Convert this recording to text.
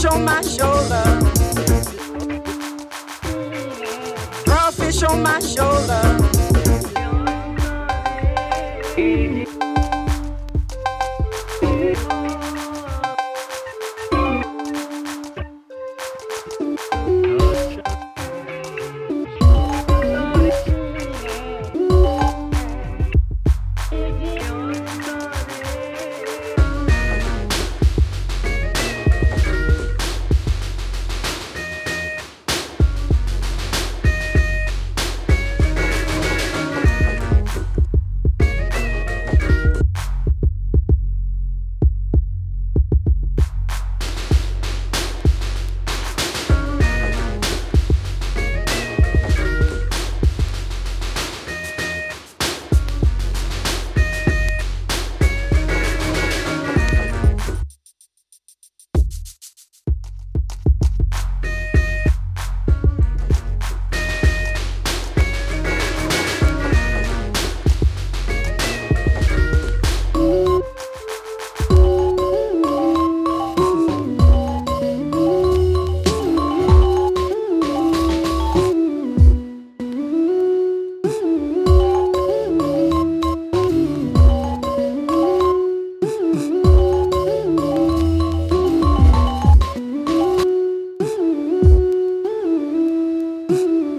Crawfish on my shoulder. Crawfish on my shoulder.